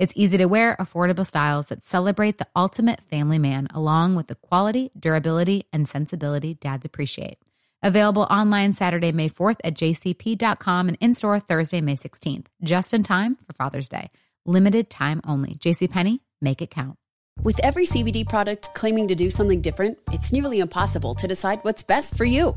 It's easy to wear, affordable styles that celebrate the ultimate family man, along with the quality, durability, and sensibility dads appreciate. Available online Saturday, May 4th at jcp.com and in store Thursday, May 16th, just in time for Father's Day. Limited time only. JCPenney, make it count. With every CBD product claiming to do something different, it's nearly impossible to decide what's best for you.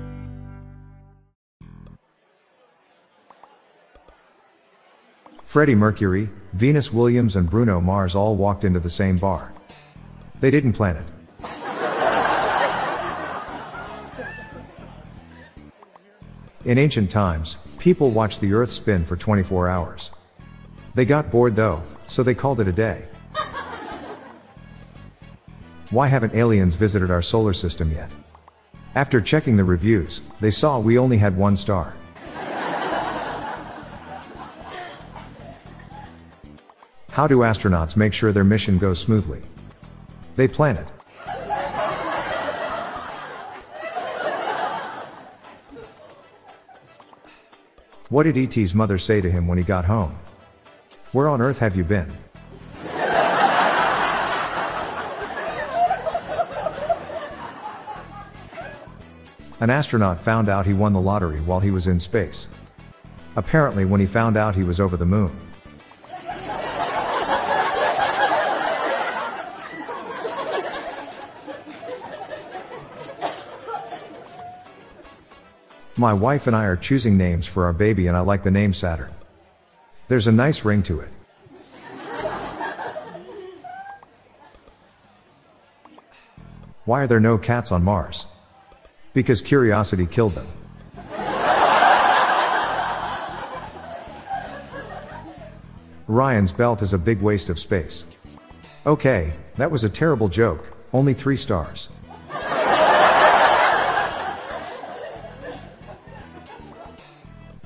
Freddie Mercury, Venus Williams, and Bruno Mars all walked into the same bar. They didn't plan it. In ancient times, people watched the earth spin for 24 hours. They got bored though, so they called it a day. Why haven't aliens visited our solar system yet? After checking the reviews, they saw we only had one star. How do astronauts make sure their mission goes smoothly? They plan it. What did E.T.'s mother say to him when he got home? Where on earth have you been? An astronaut found out he won the lottery while he was in space. Apparently, when he found out he was over the moon. My wife and I are choosing names for our baby and I like the name Saturn. There's a nice ring to it. Why are there no cats on Mars? Because curiosity killed them. Orion's belt is a big waste of space. Okay, that was a terrible joke, only three stars.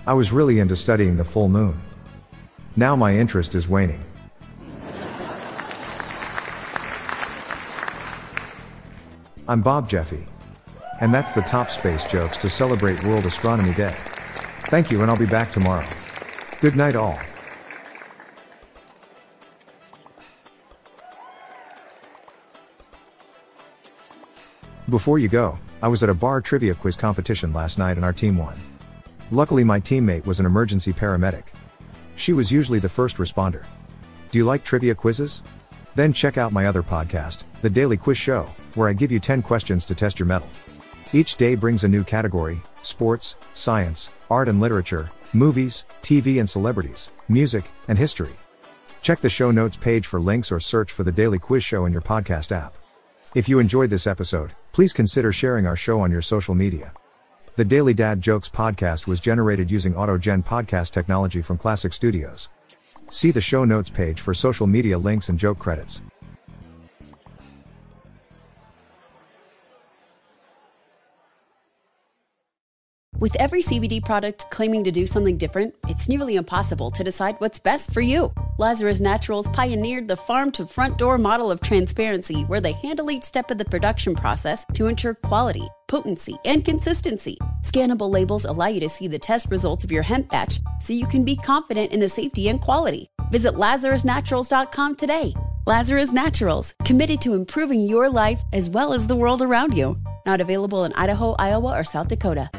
I was really into studying the full moon. Now my interest is waning. I'm Bob Jeffy. And that's the top space jokes to celebrate World Astronomy Day. Thank you and I'll be back tomorrow. Good night all. Before you go, I was at a bar trivia quiz competition last night and our team won. Luckily my teammate was an emergency paramedic. She was usually the first responder. Do you like trivia quizzes? Then check out my other podcast, The Daily Quiz Show, where I give you 10 questions to test your mettle. Each day brings a new category sports, science, art and literature, movies, TV and celebrities, music, and history. Check the show notes page for links or search for The Daily Quiz Show in your podcast app. If you enjoyed this episode, please consider sharing our show on your social media. The Daily Dad Jokes podcast was generated using AutoGen podcast technology from Classic Studios. See the show notes page for social media links and joke credits. With every CBD product claiming to do something different, it's nearly impossible to decide what's best for you. Lazarus Naturals pioneered the farm to front door model of transparency where they handle each step of the production process to ensure quality potency, and consistency. Scannable labels allow you to see the test results of your hemp batch so you can be confident in the safety and quality. Visit LazarusNaturals.com today. Lazarus Naturals, committed to improving your life as well as the world around you. Not available in Idaho, Iowa, or South Dakota.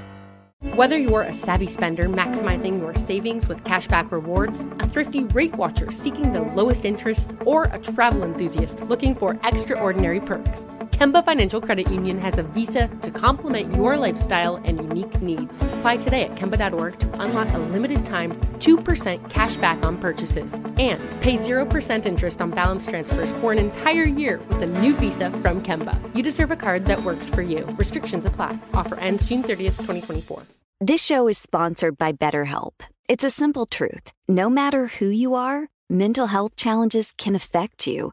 Whether you're a savvy spender maximizing your savings with cashback rewards, a thrifty rate watcher seeking the lowest interest, or a travel enthusiast looking for extraordinary perks, Kemba Financial Credit Union has a visa to complement your lifestyle and unique needs. Apply today at Kemba.org to unlock a limited time 2% cash back on purchases and pay 0% interest on balance transfers for an entire year with a new visa from Kemba. You deserve a card that works for you. Restrictions apply. Offer ends June 30th, 2024. This show is sponsored by BetterHelp. It's a simple truth. No matter who you are, mental health challenges can affect you,